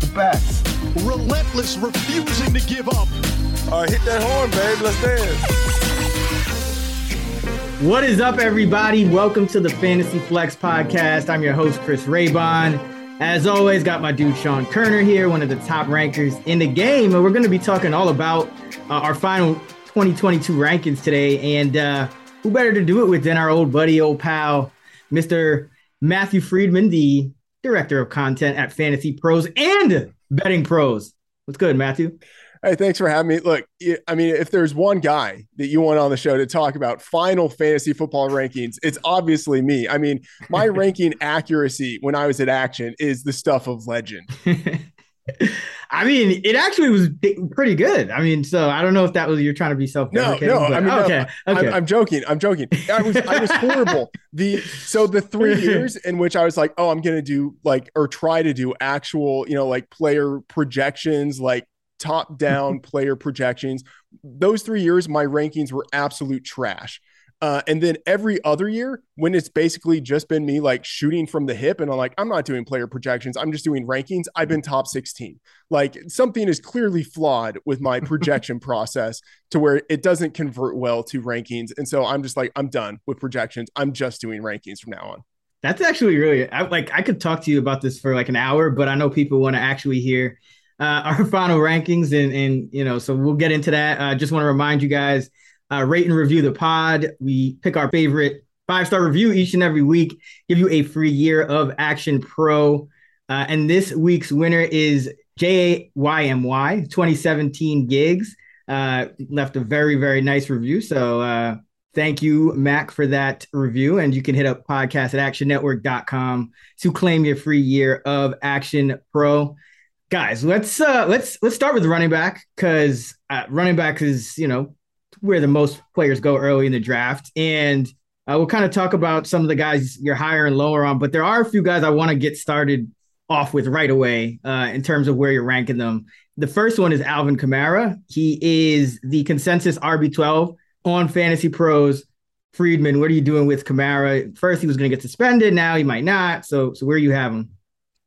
The best. Relentless, refusing to give up. All right, hit that horn, babe. Let's dance. What is up, everybody? Welcome to the Fantasy Flex podcast. I'm your host, Chris Raybon. As always, got my dude Sean Koerner here, one of the top rankers in the game, and we're going to be talking all about uh, our final 2022 rankings today. And uh, who better to do it with than our old buddy, old pal, Mr. Matthew Freedman, the director of content at Fantasy Pros and Betting Pros. What's good, Matthew? Hey, thanks for having me. Look, I mean, if there's one guy that you want on the show to talk about final fantasy football rankings, it's obviously me. I mean, my ranking accuracy when I was at Action is the stuff of legend. I mean, it actually was pretty good. I mean, so I don't know if that was you're trying to be self No, no. I mean, okay, no, okay. I'm, I'm, joking. I'm joking. I was I was horrible. the so the three years in which I was like, oh, I'm gonna do like or try to do actual, you know, like player projections, like top down player projections. Those three years, my rankings were absolute trash. Uh, and then every other year, when it's basically just been me like shooting from the hip, and I'm like, I'm not doing player projections, I'm just doing rankings. I've been top 16. Like something is clearly flawed with my projection process to where it doesn't convert well to rankings. And so I'm just like, I'm done with projections. I'm just doing rankings from now on. That's actually really I, like I could talk to you about this for like an hour, but I know people want to actually hear uh, our final rankings, and and you know, so we'll get into that. I uh, just want to remind you guys uh, rate and review the pod. We pick our favorite five star review each and every week, give you a free year of Action Pro. Uh, and this week's winner is JYMY 2017 Gigs. Uh, left a very, very nice review. So uh, thank you, Mac, for that review. And you can hit up podcast at actionnetwork.com to claim your free year of Action Pro. Guys, let's uh let's let's start with running back because uh, running back is you know where the most players go early in the draft. And uh, we'll kind of talk about some of the guys you're higher and lower on, but there are a few guys I want to get started off with right away uh, in terms of where you're ranking them. The first one is Alvin Kamara. He is the consensus RB12 on Fantasy Pros. Freedman, what are you doing with Kamara? First, he was going to get suspended. Now he might not. So, so where you have him?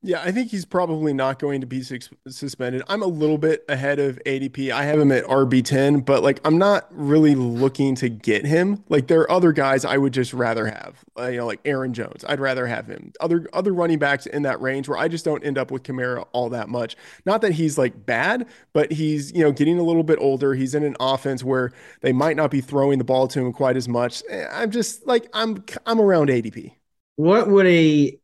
Yeah, I think he's probably not going to be suspended. I'm a little bit ahead of ADP. I have him at RB10, but like I'm not really looking to get him. Like there are other guys I would just rather have. Uh, you know, like Aaron Jones. I'd rather have him. Other other running backs in that range where I just don't end up with Kamara all that much. Not that he's like bad, but he's, you know, getting a little bit older. He's in an offense where they might not be throwing the ball to him quite as much. Eh, I'm just like I'm I'm around ADP. What would a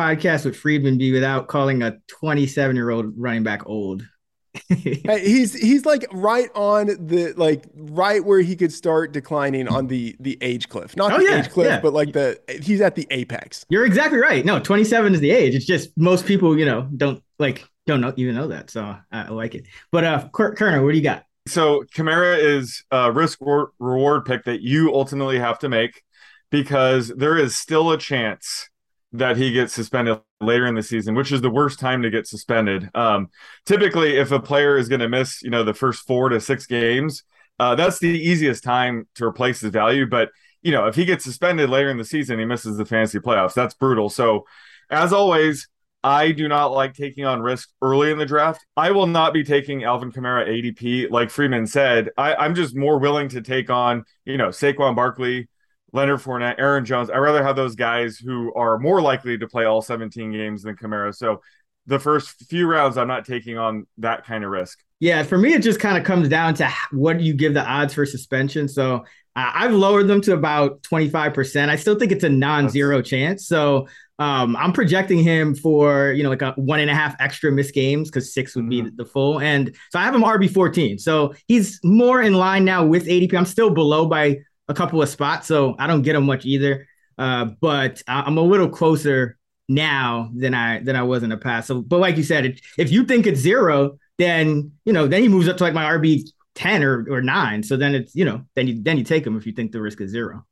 podcast with Freedman be without calling a 27 year old running back old? hey, he's he's like right on the like right where he could start declining on the the age cliff. Not oh, the yeah, age cliff, yeah. but like the he's at the apex. You're exactly right. No, 27 is the age. It's just most people, you know, don't like don't know, even know that. So I, I like it. But uh Koerner, what do you got? So Kamara is a risk reward pick that you ultimately have to make because there is still a chance that he gets suspended later in the season, which is the worst time to get suspended. Um, typically, if a player is going to miss, you know, the first four to six games, uh, that's the easiest time to replace his value. But you know, if he gets suspended later in the season, he misses the fantasy playoffs. That's brutal. So, as always, I do not like taking on risk early in the draft. I will not be taking Alvin Kamara ADP, like Freeman said. I, I'm just more willing to take on, you know, Saquon Barkley, Leonard Fournette, Aaron Jones. I'd rather have those guys who are more likely to play all 17 games than Kamara. So the first few rounds, I'm not taking on that kind of risk. Yeah, for me, it just kind of comes down to what you give the odds for suspension. So uh, I've lowered them to about 25%. I still think it's a non zero That's... chance. So um, I'm projecting him for, you know, like a one and a half extra missed games because six would mm-hmm. be the full. And so I have him RB 14. So he's more in line now with ADP. I'm still below by a couple of spots, so I don't get them much either. Uh, but I'm a little closer now than I than I was in the past. So, but like you said, if you think it's zero, then you know, then he moves up to like my RB ten or or nine. So then it's you know, then you then you take him if you think the risk is zero.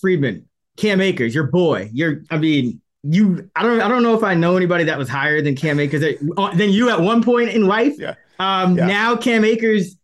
Freedman, Cam Akers, your boy. You're, I mean, you. I don't. I don't know if I know anybody that was higher than Cam Akers uh, than you at one point in life. Yeah. Um. Yeah. Now Cam Akers.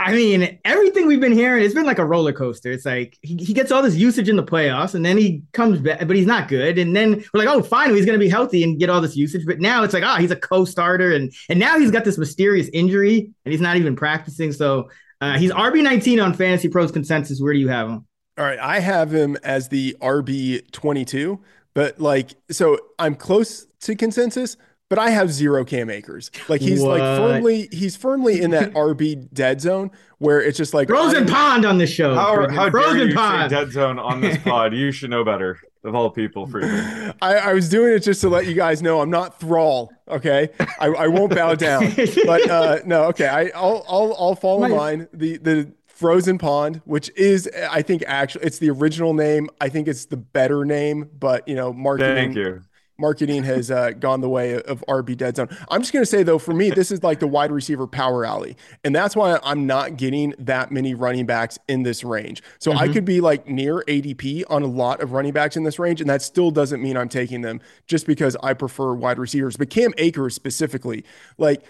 I mean, everything we've been hearing, it's been like a roller coaster. It's like he, he gets all this usage in the playoffs and then he comes back, but he's not good. And then we're like, oh, finally, he's going to be healthy and get all this usage. But now it's like, oh, he's a co starter. And, and now he's got this mysterious injury and he's not even practicing. So uh, he's RB19 on Fantasy Pros consensus. Where do you have him? All right, I have him as the RB 22, but like, so I'm close to consensus, but I have zero Cam Akers. Like he's What? like firmly, he's firmly in that RB dead zone where it's just like Frozen I'm- Pond on this show. How, Freedman. how dare Frozen you Pond. say dead zone on this pod? You should know better of all people, Freeman. I, I was doing it just to let you guys know I'm not thrall. Okay, I, I won't bow down. But uh, no, okay, I, I'll I'll I'll fall in My- line. The the frozen pond, which is I think actually it's the original name. I think it's the better name, but you know marketing. Thank you. Marketing has uh, gone the way of RB Dead Zone. I'm just going to say though, for me, this is like the wide receiver power alley, and that's why I'm not getting that many running backs in this range. So I could be like near ADP on a lot of running backs in this range, and that still doesn't mean I'm taking them just because I prefer wide receivers. But Cam Akers specifically, like.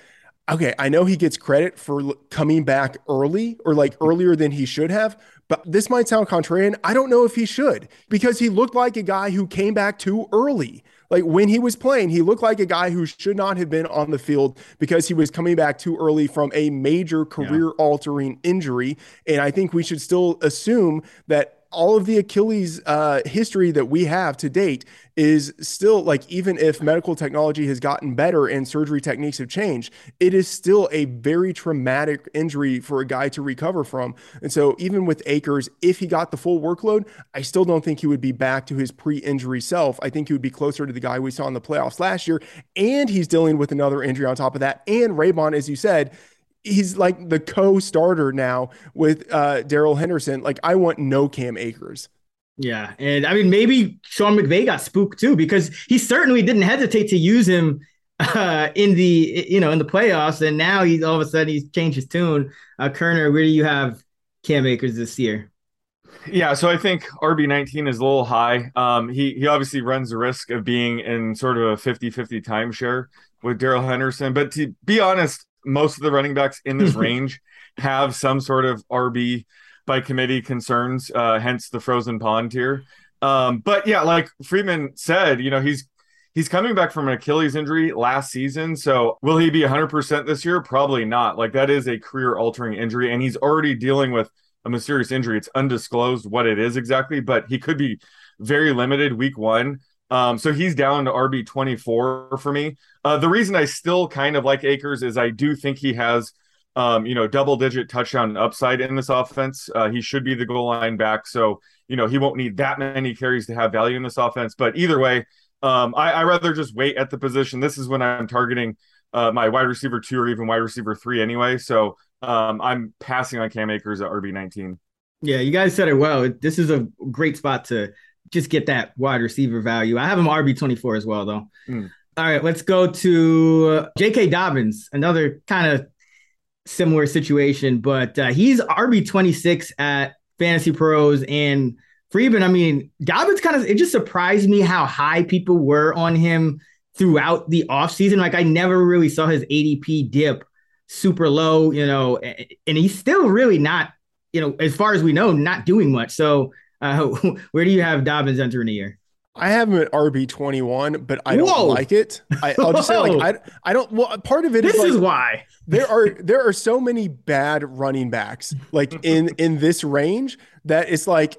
Okay, I know he gets credit for coming back early or like earlier than he should have, but this might sound contrarian. I don't know if he should because he looked like a guy who came back too early. Like when he was playing, he looked like a guy who should not have been on the field because he was coming back too early from a major career altering injury. And I think we should still assume that all of the Achilles uh, history that we have to date is still like, even if medical technology has gotten better and surgery techniques have changed, it is still a very traumatic injury for a guy to recover from. And so, even with Akers, if he got the full workload, I still don't think he would be back to his pre injury self. I think he would be closer to the guy we saw in the playoffs last year. And he's dealing with another injury on top of that. And Raybon, as you said, he's like the co-starter now with uh Darrell Henderson. Like I want no Cam Akers. Yeah, and I mean maybe Sean McVay got spooked too because he certainly didn't hesitate to use him uh, in the you know in the playoffs, and now he's all of a sudden he's changed his tune. Uh, Koerner, where do you have Cam Akers this year? Yeah, so I think RB nineteen is a little high. Um, he he obviously runs the risk of being in sort of a 50-50 timeshare with Darrell Henderson. But to be honest, most of the running backs in this range have some sort of RB by committee concerns, uh, hence the frozen pond tier. Um, but yeah, like Freeman said, you know, he's he's coming back from an Achilles injury last season. So will he be 100% this year? Probably not. Like that is a career altering injury, and he's already dealing with a mysterious injury. It's undisclosed what it is exactly, but he could be very limited week one. Um, so he's down to RB 24 for me. Uh, the reason I still kind of like Akers is I do think he has, um, you know, double digit touchdown upside in this offense. Uh, he should be the goal line back. So, you know, he won't need that many carries to have value in this offense. But either way, um, I, I rather just wait at the position. This is when I'm targeting uh, my wide receiver two or even wide receiver three anyway. So um, I'm passing on Cam Akers at RB 19. Yeah, you guys said it well. This is a great spot to just get that wide receiver value. I have him RB 24 as well, though. Mm. All right, let's go to uh, J.K. Dobbins, another kind of similar situation, but uh, he's RB 26 at Fantasy Pros and Freeman. I mean, Dobbins kind of, it just surprised me how high people were on him throughout the offseason. Like, I never really saw his ADP dip super low, you know, and he's still really not, you know, as far as we know, not doing much. So, uh, where do you have Dobbins entering the year? I have him at RB twenty one, but I don't Whoa. like it. I, I'll just say like I I don't. Well, part of it This is like, is why. there are there are so many bad running backs like in in this range that it's like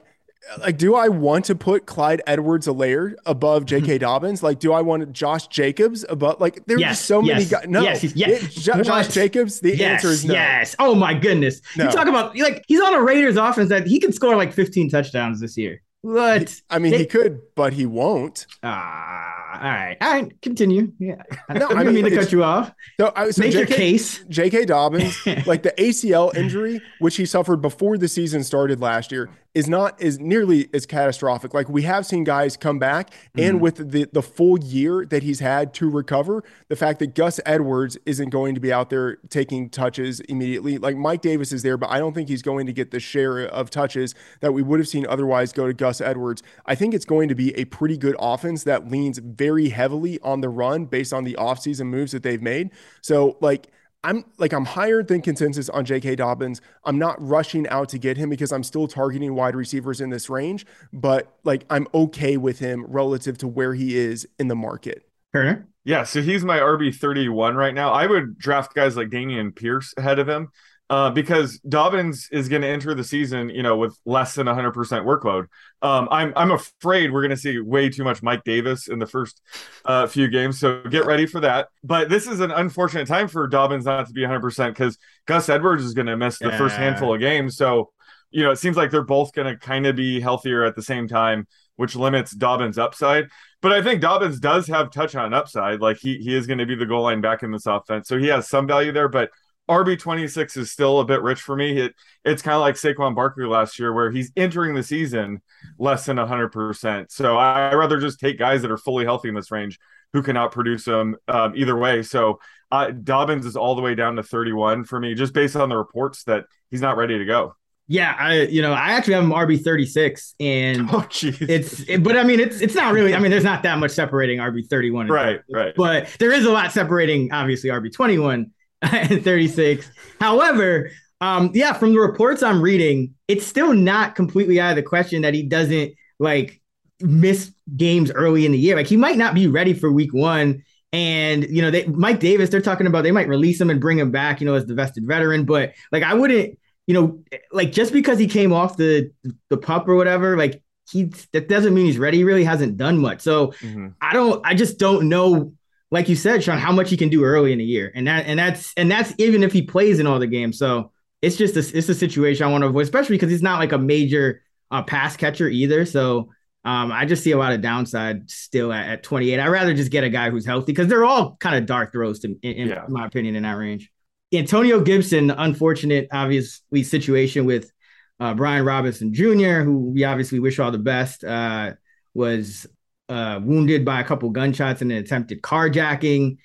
like do I want to put Clyde Edwards Helaire above J.K. Dobbins? Like, do I want Josh Jacobs above? Like, there's Yes, so many guys. No, yes, yes. It- Jo- Josh What? Jacobs. The yes, answer is no. yes. Oh my goodness. No. You talk about like he's on a Raiders offense that he can score like 15 touchdowns this year. What? I mean, he could, but he won't. Ah, all right. All right. Continue. Yeah. No, I mean mean, to cut you off. So, I, so Make your case. J.K. Dobbins, like the ACL injury, which he suffered before the season started last year, is not is nearly as catastrophic. Like we have seen guys come back, mm-hmm. and with the the full year that he's had to recover, the fact that Gus Edwards isn't going to be out there taking touches immediately. Like Mike Davis is there, but I don't think he's going to get the share of touches that we would have seen otherwise go to Gus Edwards. I think it's going to be a pretty good offense that leans very heavily on the run based on the offseason moves that they've made. So like I'm like I'm higher than consensus on J.K. Dobbins. I'm not rushing out to get him because I'm still targeting wide receivers in this range, but like I'm okay with him relative to where he is in the market. Turner? Yeah, so he's my RB 31 right now. I would draft guys like Dameon Pierce ahead of him uh, because Dobbins is going to enter the season, you know, with less than 100% workload. Um, I'm I'm afraid we're going to see way too much Mike Davis in the first uh, few games, so get ready for that. But this is an unfortunate time for Dobbins not to be 100% because Gus Edwards is going to miss the yeah. first handful of games. So, you know, it seems like they're both going to kind of be healthier at the same time, which limits Dobbins' upside. But I think Dobbins does have touch on upside. Like he he is going to be the goal line back in this offense, so he has some value there, but RB twenty six is still a bit rich for me. It it's kind of like Saquon Barkley last year, where he's entering the season less than hundred percent. So I rather just take guys that are fully healthy in this range who can outproduce them um, either way. So uh, Dobbins is all the way down to thirty one for me, just based on the reports that he's not ready to go. Yeah, I you know I actually have him RB thirty six, and oh jeez, it's it, but I mean it's it's not really. I mean, there's not that much separating RB thirty one, right, right. But there is a lot separating, obviously RB twenty one and 36. However, um, yeah, from the reports I'm reading, it's still not completely out of the question that he doesn't like miss games early in the year. Like he might not be ready for week one. And you know, they Mike Davis, they're talking about they might release him and bring him back, you know, as the vested veteran. But like I wouldn't, you know, like just because he came off the the pup or whatever, like he that doesn't mean he's ready. He really hasn't done much. So mm-hmm. I don't I just don't know like you said, Sean, how much he can do early in the year, and that and that's and that's even if he plays in all the games. So it's just a, it's a situation I want to avoid, especially because he's not like a major uh, pass catcher either. So um, I just see a lot of downside still at, at 28. I'd rather just get a guy who's healthy because they're all kind of dark throws to, in, in yeah. my opinion in that range. Antonio Gibson, unfortunate, obviously situation with uh, Brian Robinson Jr., who we obviously wish all the best, uh, was uh, wounded by a couple gunshots in an attempted carjacking.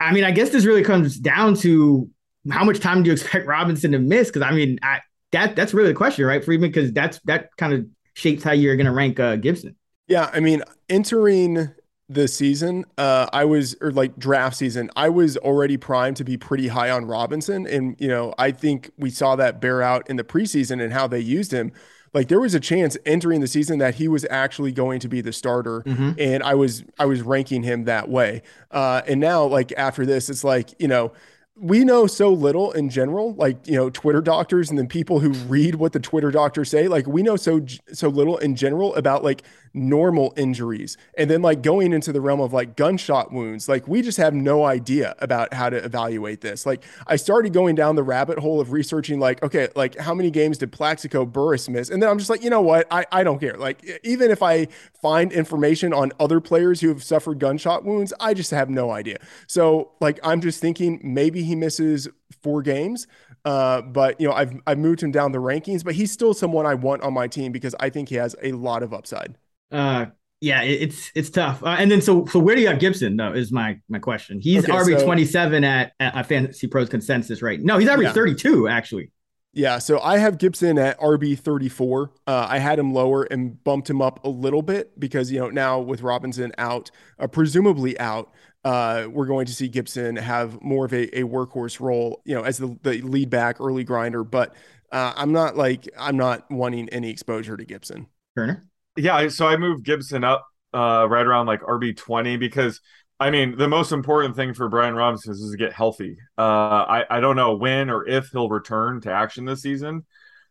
I mean, I guess this really comes down to how much time do you expect Robinson to miss? Because I mean, I, that that's really the question, right, Freedman? Because that's that kind of shapes how you're going to rank uh, Gibson. Yeah, I mean, entering the season, uh, I was or like draft season, I was already primed to be pretty high on Robinson, and you know, I think we saw that bear out in the preseason and how they used him like there was a chance entering the season that he was actually going to be the starter mm-hmm. and i was i was ranking him that way uh, and now like after this it's like you know we know so little in general like you know twitter doctors and then people who read what the twitter doctors say like we know so so little in general about like normal injuries. And then like going into the realm of like gunshot wounds like we just have no idea about how to evaluate this. Like i started going down the rabbit hole of researching like okay like how many games did plaxico burress miss? And then i'm just like you know what? I, I don't care. Like even if i find information on other players who have suffered gunshot wounds i just have no idea. So like i'm just thinking maybe he misses four games. Uh, but you know, I've I've moved him down the rankings, but he's still someone I want on my team because I think he has a lot of upside. Uh, yeah, it's it's tough. Uh, and then so so where do you have Gibson though? Is my my question. He's okay, RB twenty seven at, at Fantasy Pros consensus right? No, he's RB yeah. thirty two actually. Yeah, so I have Gibson at RB 34. Uh, I had him lower and bumped him up a little bit because, you know, now with Robinson out, uh, presumably out, uh, we're going to see Gibson have more of a, a workhorse role, you know, as the, the lead back, early grinder. But uh, I'm not like I'm not wanting any exposure to Gibson. Turner. Yeah, so I moved Gibson up uh, right around like RB 20 because I mean the most important thing for Brian Robinson is to get healthy. Uh, I I don't know when or if he'll return to action this season,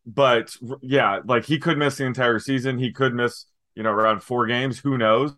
but yeah, like he could miss the entire season. He could miss you know around four games. Who knows?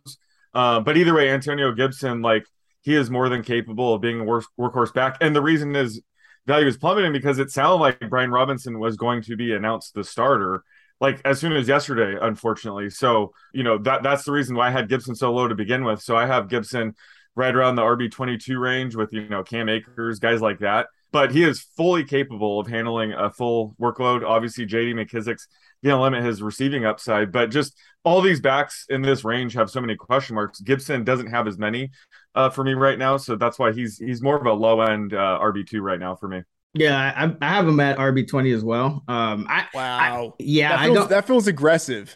Uh, but either way, Antonio Gibson like he is more than capable of being a work, workhorse back. And the reason is value is plummeting because it sounded like Brian Robinson was going to be announced the starter like as soon as yesterday, unfortunately. So, you know, that that's the reason why I had Gibson so low to begin with. So I have Gibson right around the RB 22 range with, you know, Cam Akers, guys like that. but he is fully capable of handling a full workload. Obviously, JD McKissic's going to limit his receiving upside, but just all these backs in this range have so many question marks. Gibson doesn't have as many uh, for me right now, so that's why he's he's more of a low end uh, RB two right now for me. Yeah, I, I have him at RB twenty as well. Um, I wow, I, yeah, that feels, I don't. That feels aggressive.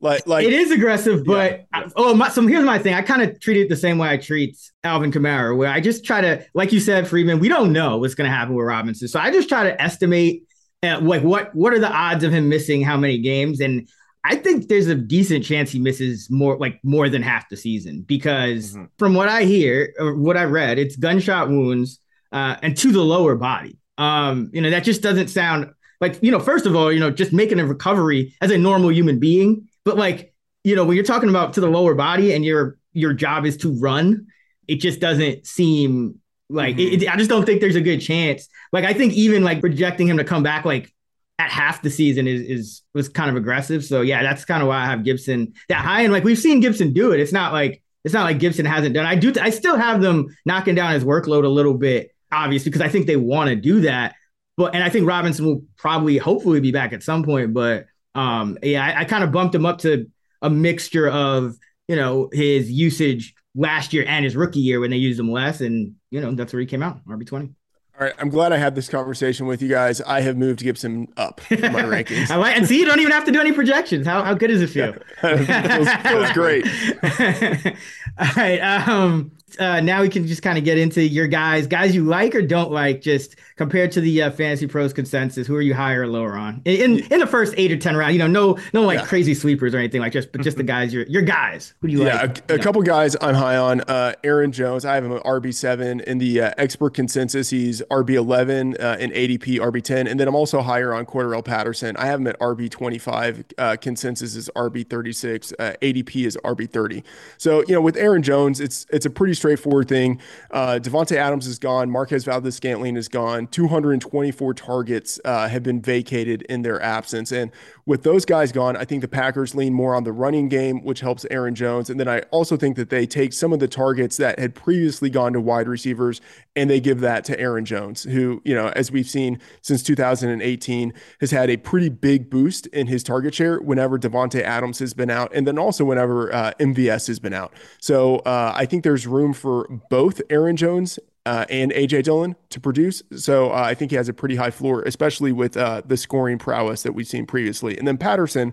Like, like it is aggressive, but yeah. I, oh, my, so here's my thing. I kind of treat it the same way I treat Alvin Kamara, where I just try to, like you said, Freeman. we don't know what's going to happen with Robinson, so I just try to estimate, uh, like what what are the odds of him missing how many games, and I think there's a decent chance he misses more, like more than half the season, because mm-hmm. from what I hear or what I read, it's gunshot wounds uh, and to the lower body. Um, you know, that just doesn't sound like you know. First of all, you know, just making a recovery as a normal human being but like, you know, when you're talking about to the lower body and your your job is to run, it just doesn't seem like mm-hmm. it, I just don't think there's a good chance. Like I think even like projecting him to come back like at half the season is is was kind of aggressive. So yeah, that's kind of why I have Gibson that high. And like we've seen Gibson do it. It's not like it's not like Gibson hasn't done. I do. I still have them knocking down his workload a little bit, obviously, because I think they want to do that. But and I think Robinson will probably, hopefully, be back at some point. But um, yeah, I, I kind of bumped him up to a mixture of you know his usage last year and his rookie year when they used him less, and you know that's where he came out RB twenty. All right, I'm glad I had this conversation with you guys. I have moved Gibson up my rankings. I like, and see, you don't even have to do any projections. How how good does it feel? feels, feels great. All right. Um, uh, now we can just kind of get into your guys, guys you like or don't like, just compared to the uh, Fantasy Pros consensus. Who are you higher or lower on in in, in the first eight or ten rounds? You know, no no like yeah. crazy sweepers or anything like just, but just the guys your your guys. Who do you yeah, like? a, a couple guys I'm high on. Uh, Aaron Jones, I have him at RB seven in the uh, expert consensus. He's RB eleven uh, in ADP RB ten, and then I'm also higher on Cordarrelle Patterson. I have him at RB twenty five. Uh, consensus is RB thirty six. ADP is RB thirty. So you know, with Aaron Jones, it's it's a pretty straightforward thing. Uh, Davante Adams is gone. Marquez Valdes Scantling is gone. 224 targets uh, have been vacated in their absence. And with those guys gone, I think the Packers lean more on the running game, which helps Aaron Jones. And then I also think that they take some of the targets that had previously gone to wide receivers and they give that to Aaron Jones, who, you know, as we've seen since 2018, has had a pretty big boost in his target share whenever Davante Adams has been out, and then also whenever uh, MVS has been out. So uh, I think there's room for both Aaron Jones uh, and AJ Dillon to produce. So uh, I think he has a pretty high floor, especially with uh, the scoring prowess that we've seen previously. And then Patterson,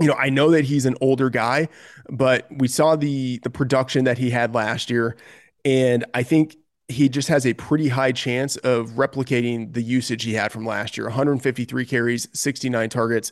you know, I know that he's an older guy, but we saw the the production that he had last year, and I think he just has a pretty high chance of replicating the usage he had from last year 153 carries 69 targets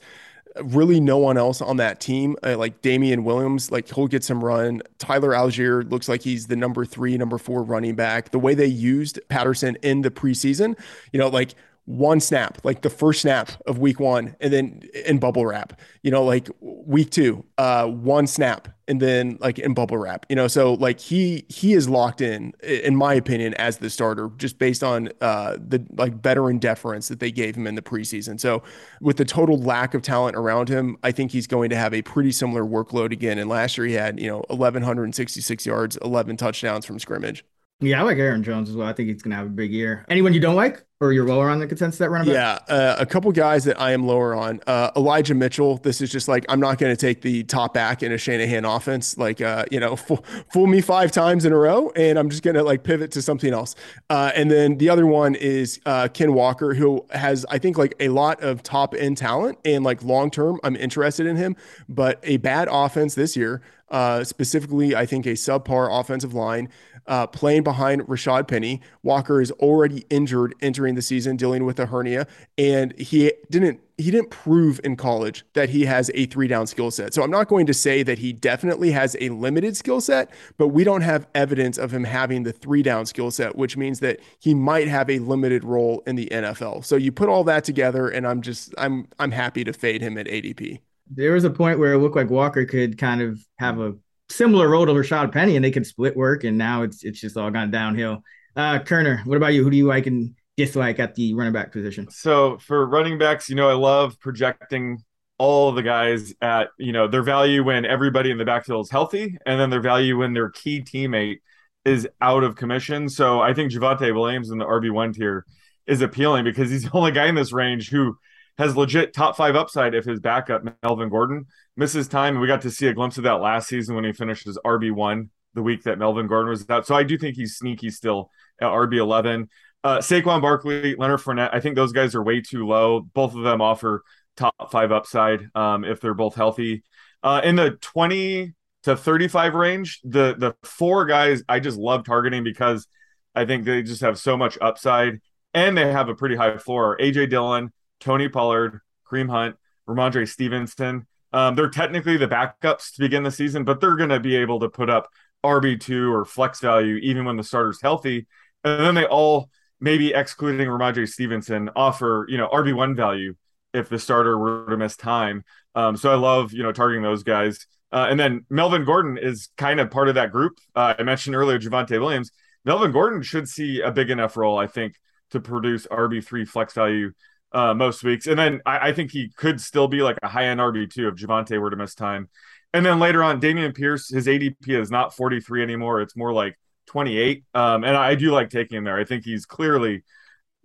really no one else on that team. Uh, like Damien Williams, like he'll get some run. Tyler Allgeier looks like he's the number three, number four running back. The way they used Patterson in the preseason, you know, like one snap, like the first snap of week one, and then in bubble wrap, you know, like week two, uh, one snap, and then like in bubble wrap, you know, so like he he is locked in, in my opinion, as the starter, just based on uh the like veteran deference that they gave him in the preseason. So with the total lack of talent around him, I think he's going to have a pretty similar workload again. And last year he had, you know, eleven hundred and sixty six yards, eleven touchdowns from scrimmage. Yeah, I like Aaron Jones as well. I think he's gonna have a big year. Anyone you don't like? or you're lower on the consensus that running back? Yeah, uh, a couple guys that I am lower on. Uh, Elijah Mitchell. This is just like I'm not going to take the top back in a Shanahan offense. Like uh, you know, fool, fool, me five times in a row, and I'm just going to like pivot to something else. Uh, and then the other one is uh, Ken Walker, who has I think like a lot of top end talent, and like long term, I'm interested in him. But a bad offense this year. Uh, specifically, I think a subpar offensive line uh, playing behind Rashaad Penny. Walker is already injured entering the season, dealing with a hernia, and he didn't he didn't prove in college that he has a three down skill set. So I'm not going to say that he definitely has a limited skill set, but we don't have evidence of him having the three down skill set, which means that he might have a limited role in the NFL. So you put all that together, and I'm just I'm I'm happy to fade him at ADP. There was a point where it looked like Walker could kind of have a similar role to Rashaad Penny, and they could split work, and now it's it's just all gone downhill. Uh, Koerner, what about you? Who do you like and dislike at the running back position? So for running backs, you know, I love projecting all the guys at you know their value when everybody in the backfield is healthy, and then their value when their key teammate is out of commission. So I think Javonte Williams in the RB one tier is appealing because he's the only guy in this range who has legit top five upside if his backup Melvin Gordon misses time. We got to see a glimpse of that last season when he finished as RB one the week that Melvin Gordon was out. So I do think he's sneaky still at RB eleven. Uh, Saquon Barkley, Leonard Fournette, I think those guys are way too low. Both of them offer top five upside um, if they're both healthy. Uh, in the 20 to 35 range, the the four guys I just love targeting because I think they just have so much upside and they have a pretty high floor. AJ Dillon, Tony Pollard, Kareem Hunt, Rhamondre Stevenson. Um, they're technically the backups to begin the season, but they're going to be able to put up RB2 or flex value even when the starter's healthy. And then they all, maybe excluding Rhamondre Stevenson, offer, you know, RB1 value if the starter were to miss time. Um, so I love, you know, targeting those guys. Uh, and then Melvin Gordon is kind of part of that group. Uh, I mentioned earlier Javonte Williams. Melvin Gordon should see a big enough role, I think, to produce RB3 flex value uh, most weeks. And then I, I, think he could still be like a high end RB2 if Javonte were to miss time. And then later on, Dameon Pierce, his ADP is not 43 anymore. It's more like 28. Um, and I do like taking him there. I think he's clearly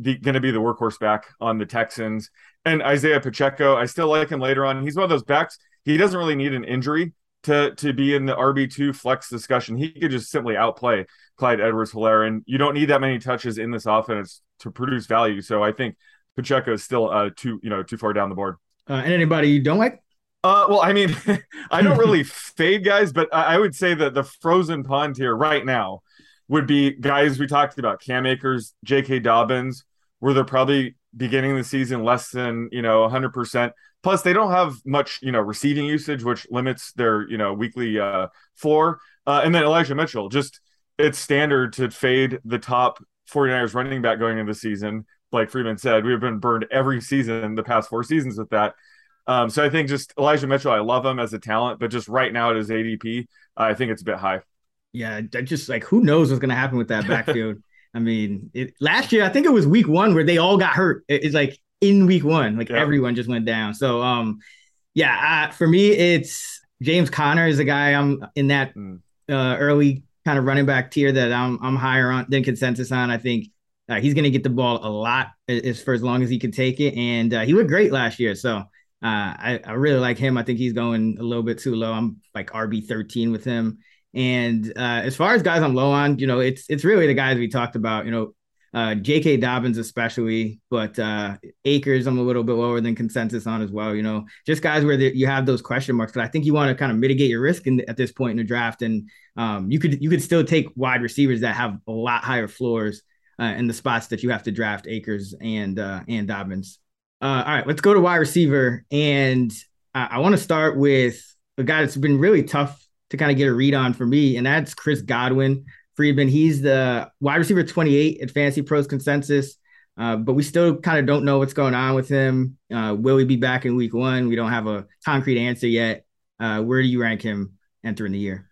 going to be the workhorse back on the Texans. And Isaiah Pacheco, I still like him later on. He's one of those backs. He doesn't really need an injury to to be in the RB2 flex discussion. He could just simply outplay Clyde Edwards Helaire. And you don't need that many touches in this offense to produce value. So I think Pacheco is still uh too, you know, too far down the board. Uh, and anybody you don't like? Uh, well, I mean, I don't really fade guys, but I would say that the frozen pond here right now would be guys we talked about: Cam Akers, J.K. Dobbins, where they're probably beginning the season less than you know 100 percent. Plus, they don't have much you know receiving usage, which limits their you know weekly uh, floor. Uh, and then Elijah Mitchell, just it's standard to fade the top 49ers running back going into the season. Like Freeman said, we've been burned every season the past four seasons with that. Um, so I think just Elijah Mitchell, I love him as a talent, but just right now at his ADP, I think it's a bit high. Yeah, just like who knows what's going to happen with that backfield. I mean, it, last year I think it was week one where they all got hurt. It, it's like in week one, like yeah. everyone just went down. So, um, yeah, uh, for me, it's James Conner is a guy I'm in that mm. uh, early kind of running back tier that I'm I'm higher on than consensus on. I think uh, he's going to get the ball a lot as for as long as he can take it, and uh, he looked great last year. So uh, I, I really like him. I think he's going a little bit too low. I'm like RB 13 with him. And uh, as far as guys I'm low on, you know, it's it's really the guys we talked about. You know, uh, J.K. Dobbins especially, but uh, I'm a little bit lower than consensus on as well. You know, just guys where the, you have those question marks. But I think you want to kind of mitigate your risk in, at this point in the draft, and um, you could you could still take wide receivers that have a lot higher floors uh, in the spots that you have to draft Akers and uh, and Dobbins. Uh, all right, let's go to wide receiver. And I, I want to start with a guy that's been really tough to kind of get a read on for me, and that's Chris Godwin. Freedman. he's the wide receiver 28 at Fantasy Pros consensus, uh, but we still kind of don't know what's going on with him. Uh, will he be back in week one? We don't have a concrete answer yet. Uh, where do you rank him entering the year?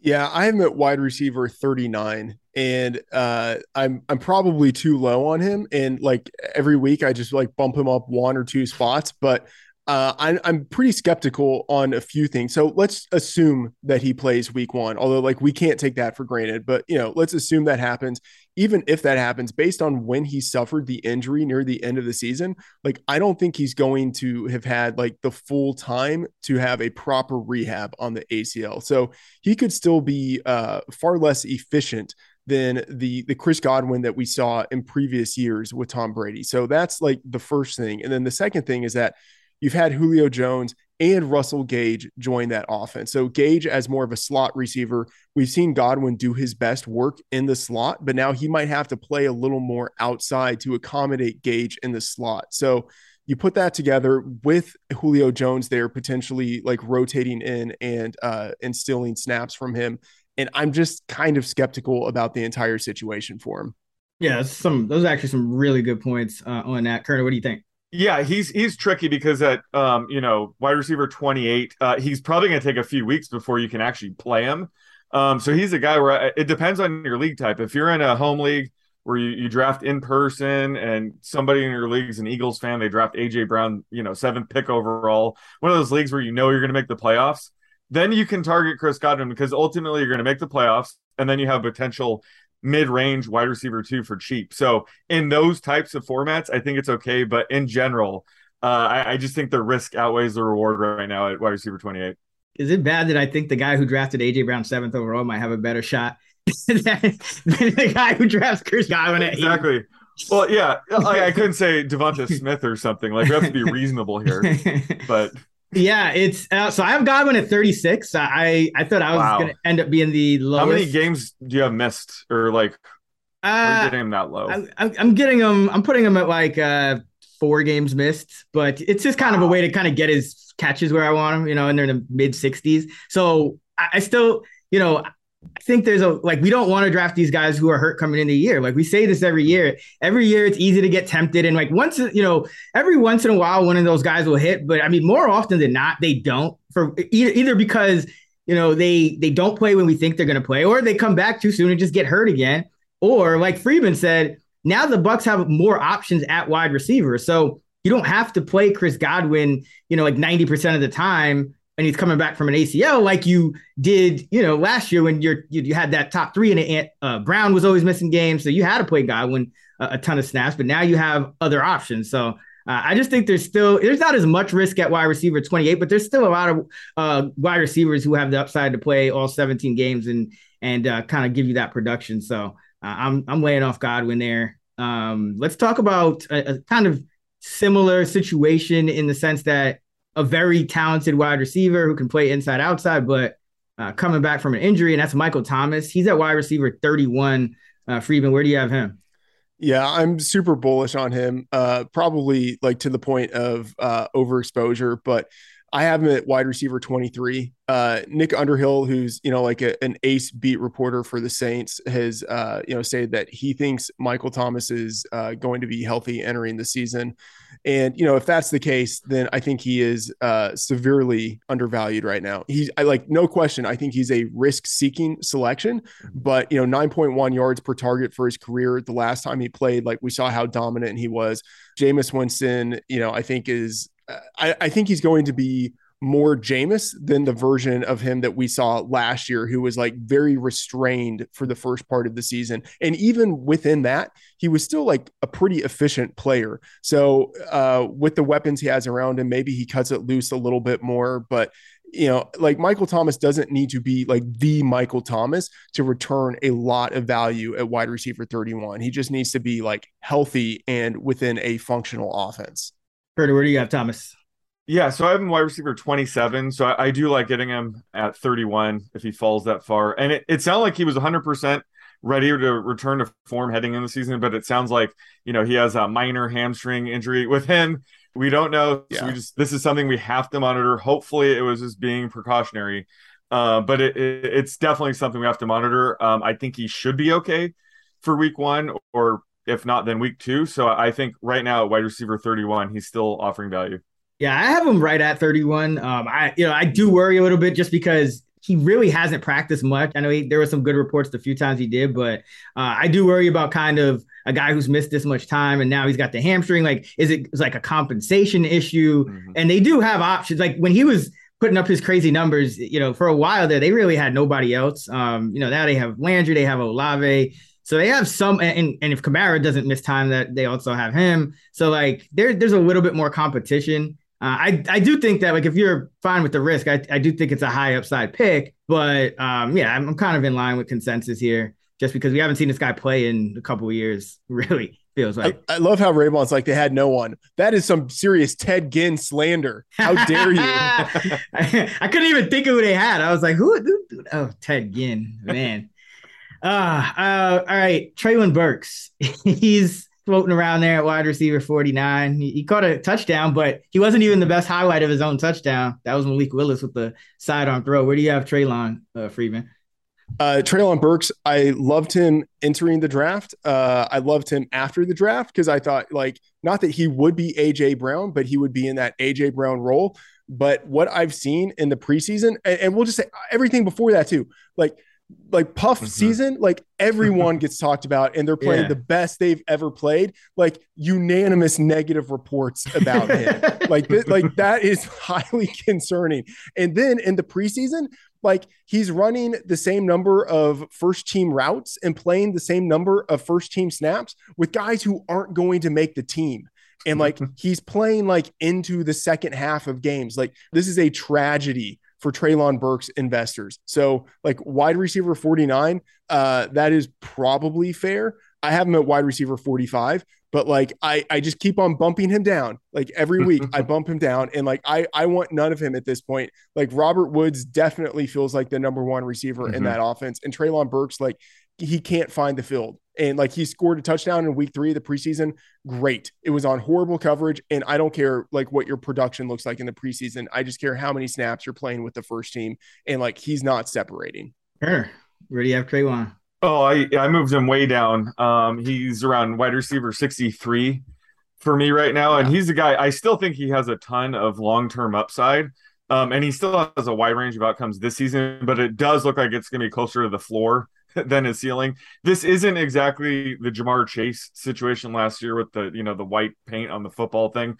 Yeah, I'm at wide receiver 39 and uh, I'm I'm probably too low on him. And like every week, I just like bump him up one or two spots. But uh, I'm I'm pretty skeptical on a few things. So let's assume that he plays week one. Although like we can't take that for granted. But you know, let's assume that happens. Even if that happens, based on when he suffered the injury near the end of the season, like I don't think he's going to have had like the full time to have a proper rehab on the ACL. So he could still be uh, far less efficient than the the Chris Godwin that we saw in previous years with Tom Brady. So that's like the first thing. And then the second thing is that you've had Julio Jones and Russell Gage join that offense. So Gage as more of a slot receiver, we've seen Godwin do his best work in the slot, but now he might have to play a little more outside to accommodate Gage in the slot. So you put that together with Julio Jones there potentially like rotating in and uh instilling snaps from him and I'm just kind of skeptical about the entire situation for him. Yeah, some those are actually some really good points uh, on that. Koerner, what do you think? Yeah, he's he's tricky because at um, you know, wide receiver 28, uh, he's probably going to take a few weeks before you can actually play him. Um, so he's a guy where uh, it depends on your league type. If you're in a home league where you, you draft in person and somebody in your league is an Eagles fan, they draft AJ Brown, you know, seventh pick overall, one of those leagues where you know you're going to make the playoffs then you can target Chris Godwin because ultimately you're going to make the playoffs and then you have potential mid-range wide receiver two for cheap. So in those types of formats, I think it's okay. But in general, uh, I, I just think the risk outweighs the reward right now at wide receiver 28. Is it bad that I think the guy who drafted AJ Brown seventh overall might have a better shot than the guy who drafts Chris Godwin at exactly? Eight? Well, yeah, like I couldn't say Devonta Smith or something. Like we have to be reasonable here, but yeah, it's uh, so I have Godwin at 36. I I thought I was wow. going to end up being the lowest. How many games do you have missed or like? Uh, getting him that low. I, am getting him. I'm putting him at like uh four games missed, but it's just kind wow. of a way to kind of get his catches where I want him. You know, and they're in the mid 60s. So I, I still, you know, I think there's a like we don't want to draft these guys who are hurt coming into the year. Like we say this every year. Every year it's easy to get tempted, and like once you know, every once in a while one of those guys will hit. But I mean, more often than not, they don't. For either either because you know they they don't play when we think they're going to play, or they come back too soon and just get hurt again. Or like Freeman said, now the Bucs have more options at wide receiver, so you don't have to play Chris Godwin, you know, like ninety percent of the time and he's coming back from an ACL like you did, you know, last year when you're you, you had that top three and uh, Brown was always missing games, so you had to play Godwin a, a ton of snaps, but now you have other options. So uh, I just think there's still there's not as much risk at wide receiver 28, but there's still a lot of uh, wide receivers who have the upside to play all 17 games and and uh, kind of give you that production. So uh, I'm I'm laying off Godwin there. Um, let's talk about a, a kind of similar situation in the sense that a very talented wide receiver who can play inside outside, but uh, coming back from an injury, and that's Michael Thomas. He's at wide receiver 31. Uh, Freeman, where do you have him? Yeah, I'm super bullish on him. Uh, probably like to the point of uh, overexposure, but I have him at wide receiver 23. Uh, Nick Underhill, who's you know like a, an ace beat reporter for the Saints, has uh, you know said that he thinks Michael Thomas is uh, going to be healthy entering the season, and you know if that's the case, then I think he is uh, severely undervalued right now. He's I like no question. I think he's a risk-seeking selection, but you know 9.1 yards per target for his career. The last time he played, like we saw how dominant he was. Jameis Winston, you know, I think is I, I think he's going to be more Jameis than the version of him that we saw last year, who was like very restrained for the first part of the season. And even within that, he was still like a pretty efficient player. So, uh, with the weapons he has around him, maybe he cuts it loose a little bit more. But, you know, like Michael Thomas doesn't need to be like the Michael Thomas to return a lot of value at wide receiver 31. He just needs to be like healthy and within a functional offense. Kurt, where do you have Thomas? Yeah, so I have him wide receiver 27. So I, I, do like getting him at 31 if he falls that far. And it, it sounded like he was 100% ready to return to form heading in the season, but it sounds like, you know, he has a minor hamstring injury with him. We don't know. Yeah. So we just, this is something we have to monitor. Hopefully it was just being precautionary. Uh, but it, it, it's definitely something we have to monitor. Um, I think he should be okay for week one or if not, then week two. So I think right now wide receiver 31, he's still offering value. Yeah, I have him right at 31. Um, I you know I do worry a little bit just because he really hasn't practiced much. I know he, there were some good reports the few times he did, but uh, I do worry about kind of a guy who's missed this much time and now he's got the hamstring. Like, is it like a compensation issue? Mm-hmm. And they do have options. Like when he was putting up his crazy numbers, you know, for a while there, they really had nobody else. Um, you know, now they have Landry, they have Olave. So they have some, and, and if Kamara doesn't miss time, that they also have him. So like there, there's a little bit more competition. Uh, I I do think that like if you're fine with the risk, I, I do think it's a high upside pick. But um, yeah, I'm, I'm kind of in line with consensus here, just because we haven't seen this guy play in a couple of years. Really feels like. I, I love how Raybon's like they had no one. That is some serious Ted Ginn slander. How dare you? I, I, couldn't even think of who they had. I was like, who? who oh, Ted Ginn, man. Uh, uh, all right. Treylon Burks. He's floating around there at wide receiver 49. He, he, caught a touchdown, but he wasn't even the best highlight of his own touchdown. That was Malik Willis with the sidearm throw. Where do you have Treylon uh, Freeman? Uh, Treylon Burks, I loved him entering the draft. Uh, I loved him after the draft because I thought, like, not that he would be AJ Brown, but he would be in that AJ Brown role. But what I've seen in the preseason, and, and we'll just say everything before that too, like like puff mm-hmm. season like everyone gets talked about and they're playing yeah. the best they've ever played like unanimous negative reports about him like th- like that is highly concerning and then in the preseason like he's running the same number of first team routes and playing the same number of first team snaps with guys who aren't going to make the team. And like he's playing like into the second half of games. Like this is a tragedy for Treylon Burks investors. So like wide receiver 49, uh, that is probably fair. I have him at wide receiver 45, but like I I just keep on bumping him down. Like every week I bump him down and like I I want none of him at this point. Like Robert Woods definitely feels like the number one receiver mm-hmm. in that offense and Treylon Burks like he can't find the field. And like he scored a touchdown in week three of the preseason. Great. It was on horrible coverage. And I don't care like what your production looks like in the preseason. I just care how many snaps you're playing with the first team. And like he's not separating. Sure. Where do you have Treylon? Oh, I I moved him way down. Um, he's around wide receiver 63 for me right now. And he's a guy I still think he has a ton of long-term upside. Um, and he still has a wide range of outcomes this season, but it does look like it's going to be closer to the floor than his ceiling. This isn't exactly the Ja'Marr Chase situation last year with the you know the white paint on the football thing.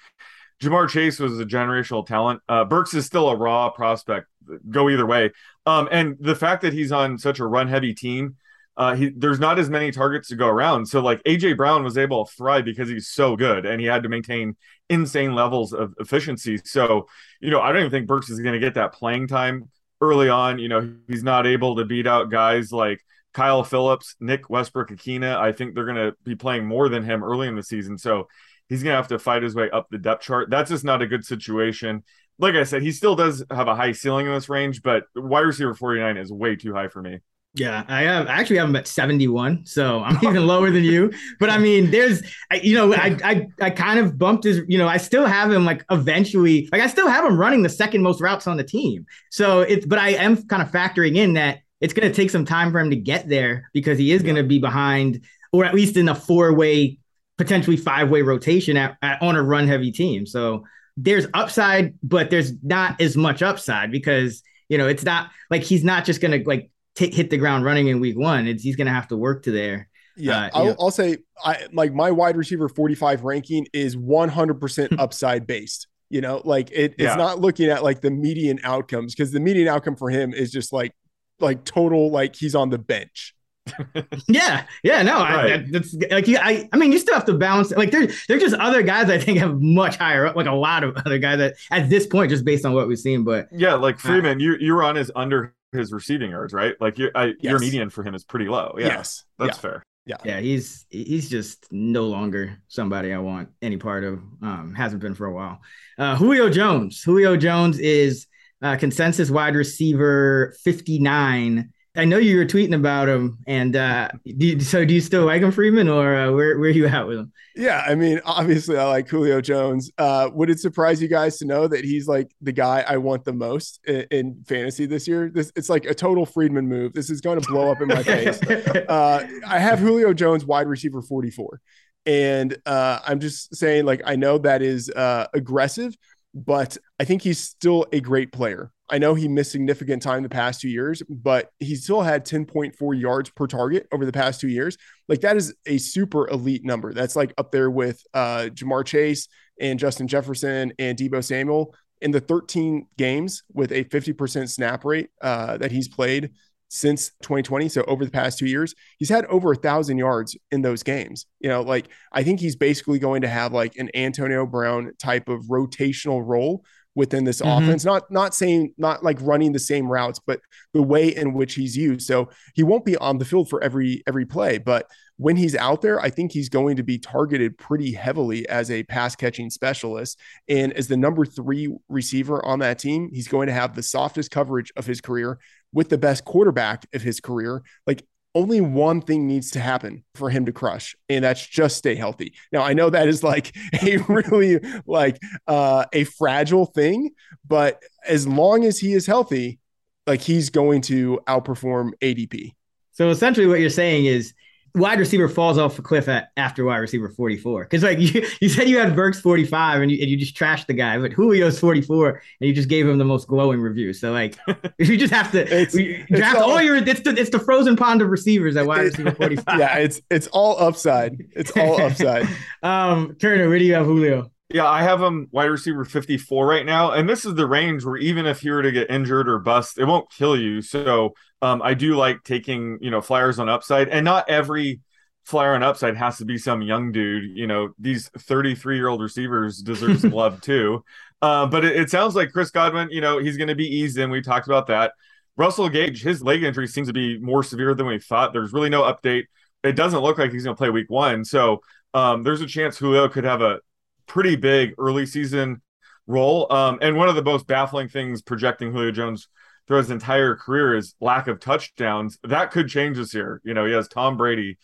Ja'Marr Chase was a generational talent. Uh, Burks is still a raw prospect. Go either way. Um, and the fact that he's on such a run heavy team, uh, he, there's not as many targets to go around. So like AJ Brown was able to thrive because he's so good, and he had to maintain insane levels of efficiency. So you know I don't even think Burks is going to get that playing time early on. You know he's not able to beat out guys like Kyle Phillips, Nick Westbrook-Ikhine. I think they're going to be playing more than him early in the season. So he's going to have to fight his way up the depth chart. That's just not a good situation. Like I said, he still does have a high ceiling in this range, but wide receiver 49 is way too high for me. Yeah, I have I actually have him at 71, so I'm even lower than you. But I mean, there's you know, I I I kind of bumped his, you know, I still have him like eventually, like I still have him running the second most routes on the team. So it's but I am kind of factoring in that it's going to take some time for him to get there because he is going to be behind, or at least in a four way, potentially five way rotation at, at, on a run heavy team. So there's upside, but there's not as much upside because you know it's not like he's not just going to like t- hit the ground running in week one. It's he's going to have to work to there. Yeah, uh, I'll, I'll, say I like my wide receiver 45 ranking is 100% upside based. You know, like it, it's yeah. not looking at like the median outcomes because the median outcome for him is just like like total like he's on the bench. yeah, yeah, no, right. I, that's like I, I mean, you still have to balance. Like there, there's just other guys I think have much higher up, like a lot of other guys that at this point, just based on what we've seen. But yeah, like Freedman, uh, you you were on his under his receiving yards, right? Like your yes. your median for him is pretty low. Yeah, yes, that's yeah. fair. Yeah, yeah, he's he's just no longer somebody I want any part of. Um, hasn't been for a while. Uh, Julio Jones. Julio Jones is uh, consensus wide receiver 59. I know you were tweeting about him, and uh, do you, so do you still like him, Freedman, or uh, where where are you at with him? Yeah, I mean, obviously, I like Julio Jones. Uh, would it surprise you guys to know that he's like the guy I want the most in, in fantasy this year? This it's like a total Freedman move. This is going to blow up in my face. Uh, I have Julio Jones, wide receiver, forty four, and uh, I'm just saying, like, I know that is uh, aggressive but I think he's still a great player. I know he missed significant time the past two years, but he still had 10.4 yards per target over the past two years. Like that is a super elite number. That's like up there with uh, Ja'Marr Chase and Justin Jefferson and Deebo Samuel in the 13 games with a 50% snap rate uh, that he's played since 2020. So over the past two years, he's had over a thousand yards in those games. You know, like I think he's basically going to have like an Antonio Brown type of rotational role within this mm-hmm. offense. Not not saying not like running the same routes, but the way in which he's used. So he won't be on the field for every every play, but when he's out there, I think he's going to be targeted pretty heavily as a pass catching specialist. And as the number three receiver on that team, he's going to have the softest coverage of his career with the best quarterback of his career. Like only one thing needs to happen for him to crush and that's just stay healthy now i know that is like a really like uh a fragile thing but as long as he is healthy like he's going to outperform adp so essentially what you're saying is wide receiver falls off a cliff at, after wide receiver 44. Because like you, you said you had Burks 45 and you, and you just trashed the guy, but Julio's 44 and you just gave him the most glowing review. So like you just have to it's, draft it's all, all, your it's the it's the frozen pond of receivers at wide receiver 45. Yeah, it's it's all upside. It's all upside. um Koerner, where do you have Julio? Yeah, I have him wide receiver 54 right now. And this is the range where even if he were to get injured or bust, it won't kill you. So um, I do like taking, you know, flyers on upside. And not every flyer on upside has to be some young dude. You know, these 33 year old receivers deserve some love too. Uh, but it, it, sounds like Chris Godwin, you know, he's going to be eased in. We talked about that. Russell Gage, his leg injury seems to be more severe than we thought. There's really no update. It doesn't look like he's going to play week one. So um, there's a chance Julio could have a pretty big early season role. Um, and one of the most baffling things projecting Julio Jones through his entire career is lack of touchdowns. That could change this year. You know, he has Tom Brady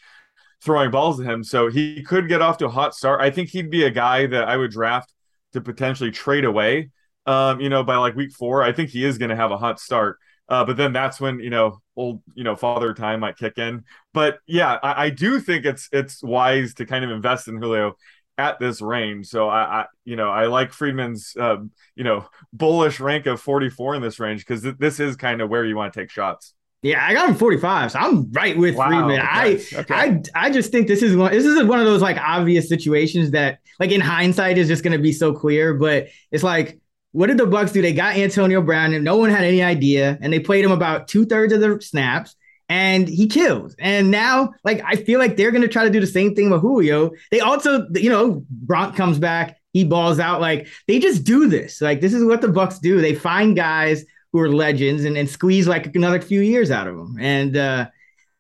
throwing balls at him. So he could get off to a hot start. I think he'd be a guy that I would draft to potentially trade away. Um, you know, by like week four, I think he is going to have a hot start. Uh, but then that's when you know old you know father time might kick in. But yeah, I, I do think it's it's wise to kind of invest in Julio at this range. So I, I you know I like Freedman's uh, you know bullish rank of 44 in this range because th- this is kind of where you want to take shots. Yeah, I got him 45, so I'm right with wow, Freedman. I, okay. I I just think this is one this is one of those like obvious situations that like in hindsight is just gonna be so clear, but it's like what did the Bucs do? They got Antonio Brown, and no one had any idea, and they played him about two thirds of the snaps, and he kills. And now, like, I feel like they're gonna try to do the same thing with Julio. They also, you know, Gronk comes back, he balls out. Like, they just do this. Like, this is what the Bucs do. They find guys who are legends and, and squeeze like another few years out of them. And uh,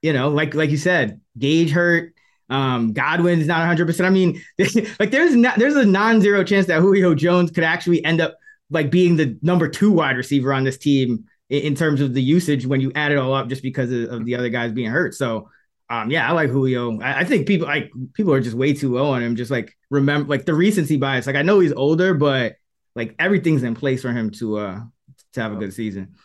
you know, like like you said, Gage hurt. Um, Godwin's not 100. percent I mean, like there's not there's a non-zero chance that Julio Jones could actually end up like being the number two wide receiver on this team in, terms of the usage when you add it all up, just because of, of the other guys being hurt. So. Um, yeah, I like Julio. I, I, think people like people are just way too low on him. Just like remember, like the recency bias. Like I know he's older, but like everything's in place for him to uh to have a good season.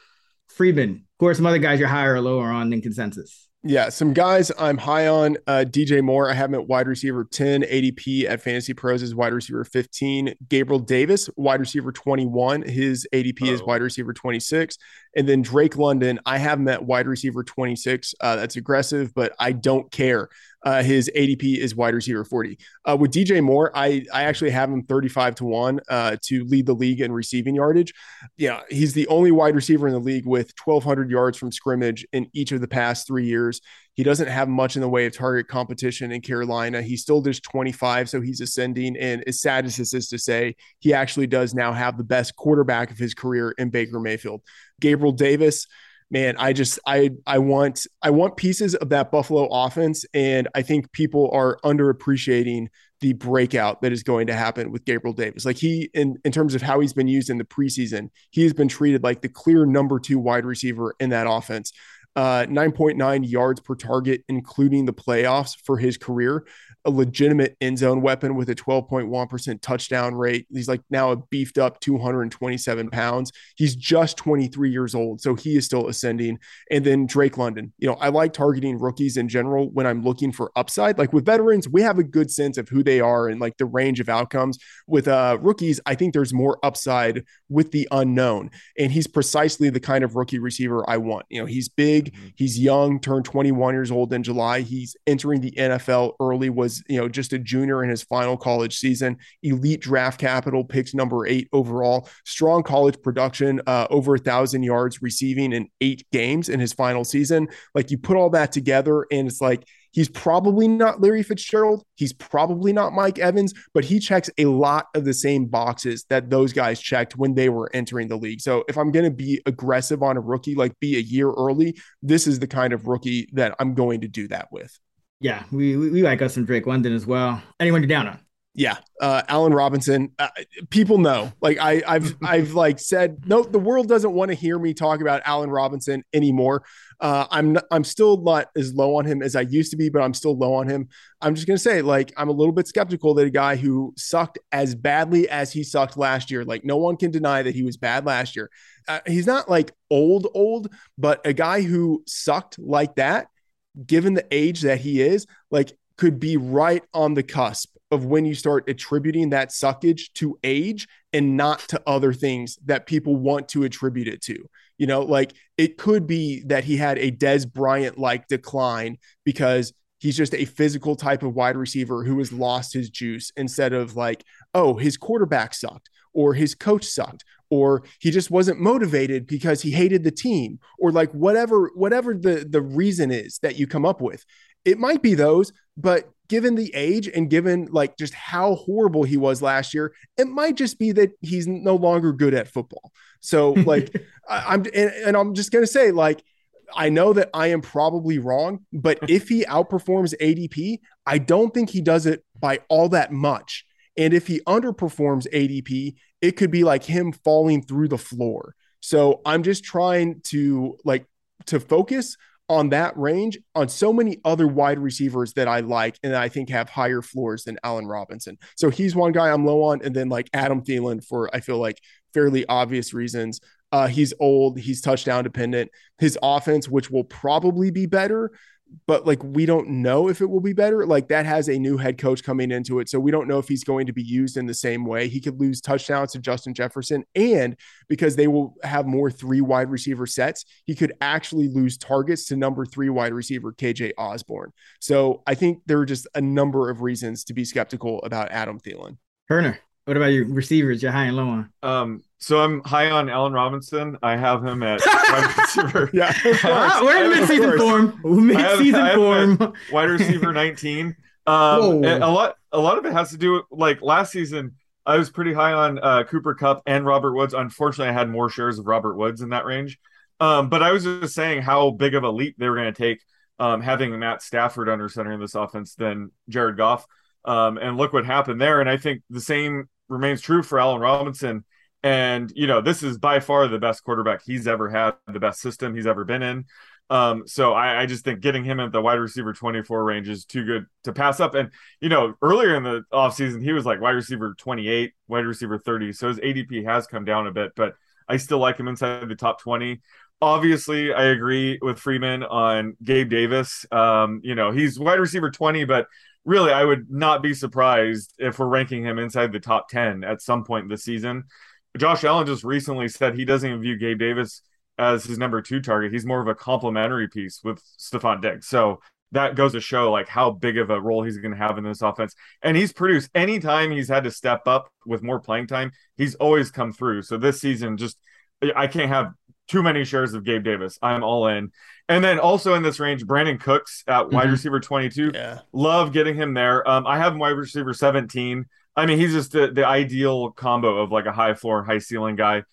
Freedman, of course, some other guys you're higher or lower on than consensus. Yeah, some guys I'm high on. Uh, DJ Moore, I have him at wide receiver 10. ADP at Fantasy Pros is wide receiver 15. Gabriel Davis, wide receiver 21. His ADP oh. is wide receiver 26. And then Drake London, I have him at wide receiver 26. Uh, that's aggressive, but I don't care. Uh, his ADP is wide receiver 40. Uh, with DJ Moore, I, I actually have him 35 to 1 uh, to lead the league in receiving yardage. Yeah, he's the only wide receiver in the league with 1,200 yards from scrimmage in each of the past three years. He doesn't have much in the way of target competition in Carolina. He still does 25, so he's ascending. And as sad as this is to say, he actually does now have the best quarterback of his career in Baker Mayfield. Gabriel Davis, man, I just I I want I want pieces of that Buffalo offense, and I think people are underappreciating the breakout that is going to happen with Gabriel Davis. Like he in in terms of how he's been used in the preseason, he has been treated like the clear number two wide receiver in that offense uh, 9.9 yards per target, including the playoffs for his career a legitimate end zone weapon with a 12.1% touchdown rate. He's like now a beefed up 227 pounds. He's just 23 years old, so he is still ascending. And then Drake London. You know, I like targeting rookies in general when I'm looking for upside. Like with veterans, we have a good sense of who they are and like the range of outcomes. With uh, rookies, I think there's more upside with the unknown. And he's precisely the kind of rookie receiver I want. You know, he's big, mm-hmm. he's young, turned 21 years old in July. He's entering the NFL early, was was, you know, just a junior in his final college season. Elite draft capital, picked number eight overall. Strong college production, uh, over a thousand yards receiving in eight games in his final season. Like you put all that together, and it's like he's probably not Larry Fitzgerald. He's probably not Mike Evans, but he checks a lot of the same boxes that those guys checked when they were entering the league. So if I'm going to be aggressive on a rookie, like be a year early, this is the kind of rookie that I'm going to do that with. Yeah, we, we, we like us some Drake London as well. Anyone you're down on? Yeah, uh, Allen Robinson. Uh, people know. Like I, I've I've like said, no, the world doesn't want to hear me talk about Allen Robinson anymore. Uh, I'm I'm still not as low on him as I used to be, but I'm still low on him. I'm just gonna say, like, I'm a little bit skeptical that a guy who sucked as badly as he sucked last year, like, no one can deny that he was bad last year. Uh, he's not like old old, but a guy who sucked like that given the age that he is, like could be right on the cusp of when you start attributing that suckage to age and not to other things that people want to attribute it to. You know, like it could be that he had a Dez Bryant like decline because he's just a physical type of wide receiver who has lost his juice instead of like, oh, his quarterback sucked or his coach sucked or he just wasn't motivated because he hated the team or like whatever whatever the the reason is that you come up with. It might be those, but given the age and given like just how horrible he was last year, it might just be that he's no longer good at football. So like I, am and, and I'm just gonna say like I know that I am probably wrong, but if he outperforms ADP, I don't think he does it by all that much. And if he underperforms ADP, it could be like him falling through the floor. So I'm just trying to like to focus on that range on so many other wide receivers that I like and I think have higher floors than Allen Robinson. So he's one guy I'm low on, and then like Adam Thielen for I feel like fairly obvious reasons. Uh, he's old, he's touchdown dependent. His offense, which will probably be better, but like we don't know if it will be better. Like that has a new head coach coming into it. So we don't know if he's going to be used in the same way. He could lose touchdowns to Justin Jefferson. And because they will have more three wide receiver sets, he could actually lose targets to number three wide receiver KJ Osborn. So I think there are just a number of reasons to be skeptical about Adam Thielen. Koerner, what about your receivers? You're high and low on. Um, so I'm high on Allen Robinson. I have him at wide receiver. yeah, we're in mid-season form. Mid-season form. Wide receiver 19. Um, a lot, a lot of it has to do with like last season. I was pretty high on uh, Cooper Kupp and Robert Woods. Unfortunately, I had more shares of Robert Woods in that range. Um, but I was just saying how big of a leap they were going to take um, having Matt Stafford under center in this offense than Jared Goff. Um, and look what happened there. And I think the same remains true for Allen Robinson. And, you know, this is by far the best quarterback he's ever had, the best system he's ever been in. Um, so I, I, just think getting him at the wide receiver 24 range is too good to pass up. And, you know, earlier in the offseason, he was like wide receiver 28, wide receiver 30. So his ADP has come down a bit, but I still like him inside the top 20. Obviously, I agree with Freedman on Gabe Davis. Um, you know, he's wide receiver 20, but really, I would not be surprised if we're ranking him inside the top 10 at some point this season. Josh Allen just recently said he doesn't even view Gabe Davis as his number two target. He's more of a complementary piece with Stefon Diggs. So that goes to show like how big of a role he's going to have in this offense. And he's produced anytime he's had to step up with more playing time, he's always come through. So this season, just I can't have too many shares of Gabe Davis. I'm all in. And then also in this range, Brandin Cooks at wide mm-hmm. receiver 22. Yeah. Love getting him there. Um, I have him wide receiver 17. I mean, he's just the, the ideal combo of like a high floor, high ceiling guy,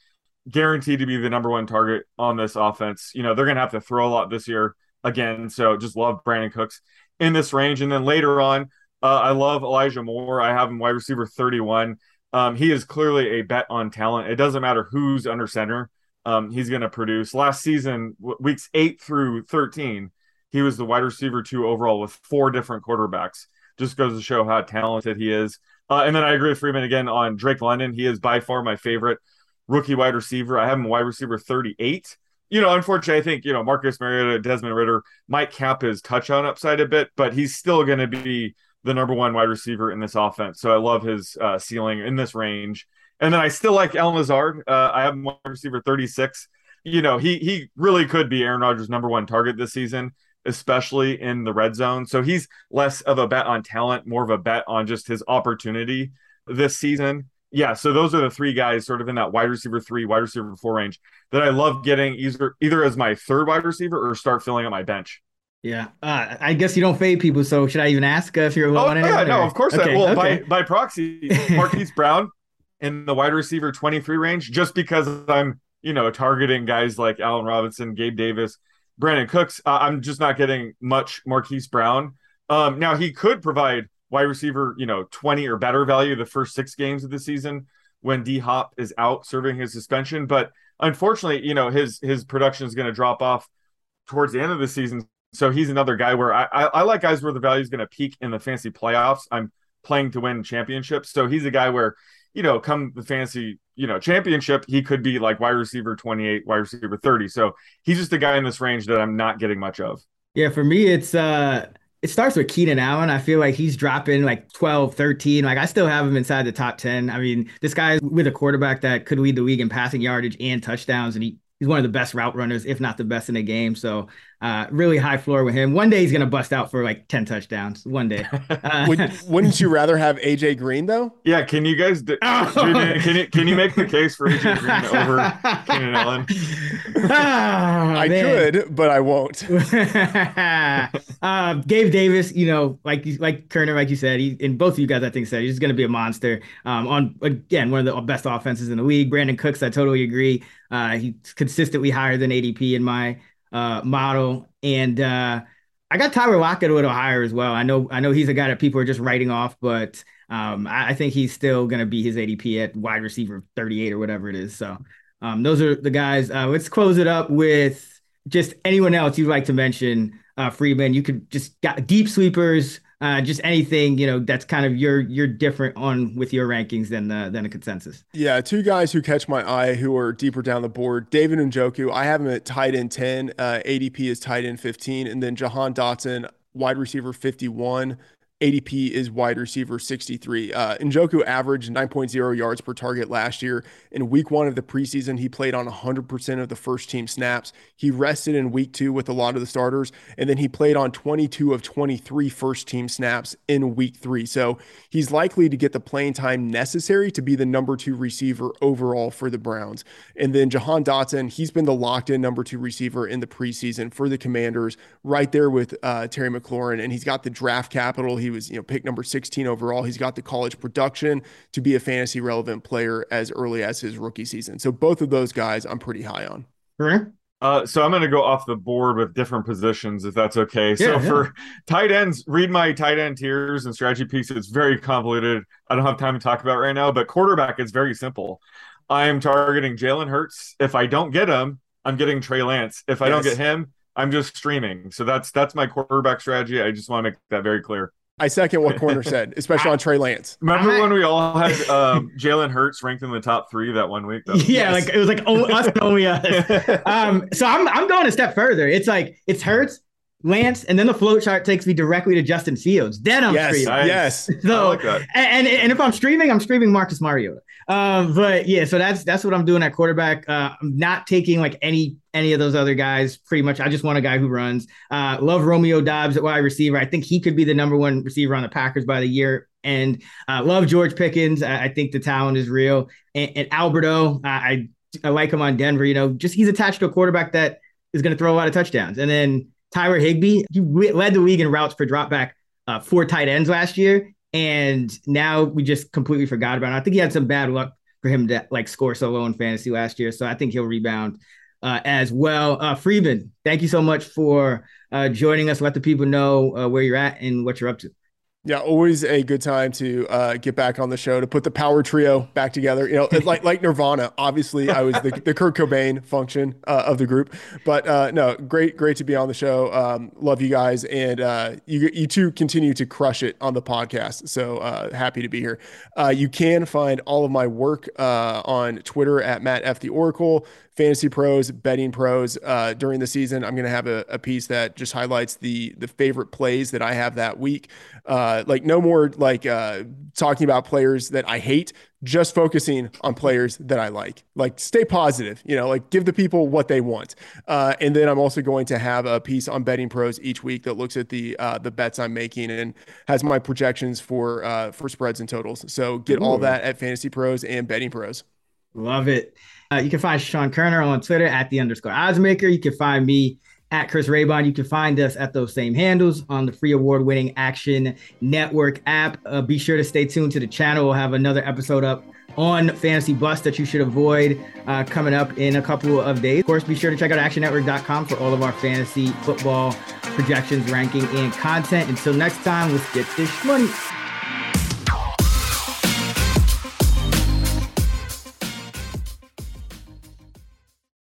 guaranteed to be the number one target on this offense. You know, they're going to have to throw a lot this year again. So just love Brandin Cooks in this range. And then later on, uh, I love Elijah Moore. I have him wide receiver 31. Um, he is clearly a bet on talent. It doesn't matter who's under center. Um, he's going to produce. Last season, weeks eight through 13, he was the wide receiver two overall with four different quarterbacks. Just goes to show how talented he is. Uh, and then I agree with Freedman again on Drake London. He is by far my favorite rookie wide receiver. I have him wide receiver 38. You know, unfortunately, I think, you know, Marcus Mariota, Desmond Ridder might cap his touchdown upside a bit, but he's still going to be the number one wide receiver in this offense. So I love his uh, ceiling in this range. And then I still like Allen Lazard. Uh, I have him wide receiver 36. You know, he he really could be Aaron Rodgers' number one target this season especially in the red zone. So he's less of a bet on talent, more of a bet on just his opportunity this season. Yeah, so those are the three guys sort of in that wide receiver three, wide receiver four range that I love getting either either as my third wide receiver or start filling up my bench. Yeah, uh, I guess you don't fade people, so should I even ask if you're oh, yeah, no, of course. Okay, I, well, okay. by by proxy, Marquise Brown in the wide receiver 23 range, just because I'm you know targeting guys like Allen Robinson, Gabe Davis, Brandin Cooks. Uh, I'm just not getting much Marquise Brown. Um, now he could provide wide receiver, you know, 20 or better value the first six games of the season when D Hop is out serving his suspension. But unfortunately, you know, his his production is going to drop off towards the end of the season. So he's another guy where I, I, I like guys where the value is going to peak in the fancy playoffs. I'm playing to win championships. So he's a guy where, you know, come the fantasy you know championship he could be like wide receiver 28 wide receiver 30 so he's just a guy in this range that i'm not getting much of yeah for me it's uh it starts with Keenan Allen. I feel like he's dropping like 12, 13. Like I still have him inside the top 10. I mean, this guy with a quarterback that could lead the league in passing yardage and touchdowns. And he, he's one of the best route runners, if not the best in the game. So uh, really high floor with him. One day he's gonna bust out for like ten touchdowns. One day. Uh, Would, not you rather have AJ Green though? Yeah, can you guys do, oh. can you can you make the case for AJ Green over Keenan Allen? Oh, I man. could, but I won't. uh, Gabe Davis, you know, like like Koerner, like you said, he and both of you guys, I think said he's going to be a monster. Um, on again, one of the best offenses in the league. Brandin Cooks, I totally agree. Uh, he's consistently higher than ADP in my uh, model, and uh, I got Tyler Lockett a little higher as well. I know I know he's a guy that people are just writing off, but um, I, I, think he's still going to be his ADP at wide receiver 38 or whatever it is. So um, those are the guys. Uh, let's close it up with just anyone else you'd like to mention. Uh, Freedman, you could just got deep sweepers uh, just anything you know that's kind of you're you're different on with your rankings than the than a consensus. Yeah, two guys who catch my eye who are deeper down the board. David Njoku, I have him at tight end ten. Uh, ADP is tight end fifteen, and then Jahan Dotson, wide receiver fifty one. ADP is wide receiver 63. Uh, Njoku averaged 9.0 yards per target last year. In week one of the preseason, he played on 100% of the first team snaps. He rested in week two with a lot of the starters, and then he played on 22 of 23 first team snaps in week three. So he's likely to get the playing time necessary to be the number two receiver overall for the Browns. And then Jahan Dotson, he's been the locked in number two receiver in the preseason for the Commanders, right there with uh, Terry McLaurin, and he's got the draft capital. He was, you know, pick number 16 overall. He's got the college production to be a fantasy relevant player as early as his rookie season. So both of those guys I'm pretty high on. Uh, so I'm going to go off the board with different positions, if that's okay. Yeah, so yeah. for tight ends, read my tight end tiers and strategy piece. It's very convoluted. I don't have time to talk about right now. But quarterback is very simple. I am targeting Jalen Hurts. If I don't get him, I'm getting Trey Lance. If I yes. don't get him, I'm just streaming. So that's that's my quarterback strategy. I just want to make that very clear. I second what Koerner said, especially on Trey Lance. Remember when we all had um, Jalen Hurts ranked in the top three that one week? yeah, yes. like it was like oh, us only us. Um, so I'm I'm going a step further. It's like it's Hurts, Lance, and then the flow chart takes me directly to Justin Fields. Then I'm yes, streaming. Yes, so like and, and, and if I'm streaming, I'm streaming Marcus Mariota. Um, but yeah, so that's that's what I'm doing at quarterback. Uh, I'm not taking like any any of those other guys. Pretty much, I just want a guy who runs. Uh, love Romeo Doubs at wide receiver. I think he could be the number one receiver on the Packers by the year. And uh, love George Pickens. I, I, think the talent is real. And, and Alberto, I I like him on Denver. You know, just he's attached to a quarterback that is going to throw a lot of touchdowns. And then Tyler Higbee, he led the league in routes per dropback uh, for tight ends last year. And now we just completely forgot about it. I think he had some bad luck for him to like score so low in fantasy last year. So I think he'll rebound uh, as well. Uh, Freedman, thank you so much for uh, joining us. Let the people know uh, where you're at and what you're up to. Yeah, always a good time to uh, get back on the show to put the power trio back together. You know, like like Nirvana. Obviously, I was the, the Kurt Cobain function uh, of the group, but uh, no, great great to be on the show. Um, love you guys, and uh, you you two continue to crush it on the podcast. So uh, happy to be here. Uh, you can find all of my work on Twitter at Matt F the Oracle fantasy pros, betting pros uh, during the season. I'm going to have a, a, piece that just highlights the the favorite plays that I have that week. Uh, like no more like uh, talking about players that I hate, just focusing on players that I like. Like stay positive, you know, like give the people what they want. Uh, and then I'm also going to have a piece on betting pros each week that looks at the uh, the bets I'm making and has my projections for uh, for spreads and totals. So get Ooh. all that at Fantasy Pros and Betting Pros. Love it. Uh, you can find Sean Koerner on Twitter at the underscore oddsmaker. You can find me at Chris Raybon. You can find us at those same handles on the free award winning Action Network app. Uh, be sure to stay tuned to the channel. We'll have another episode up on Fantasy Bust that you should avoid uh, coming up in a couple of days. Of course, be sure to check out actionnetwork.com for all of our fantasy football projections, ranking, and content. Until next time, let's get this money.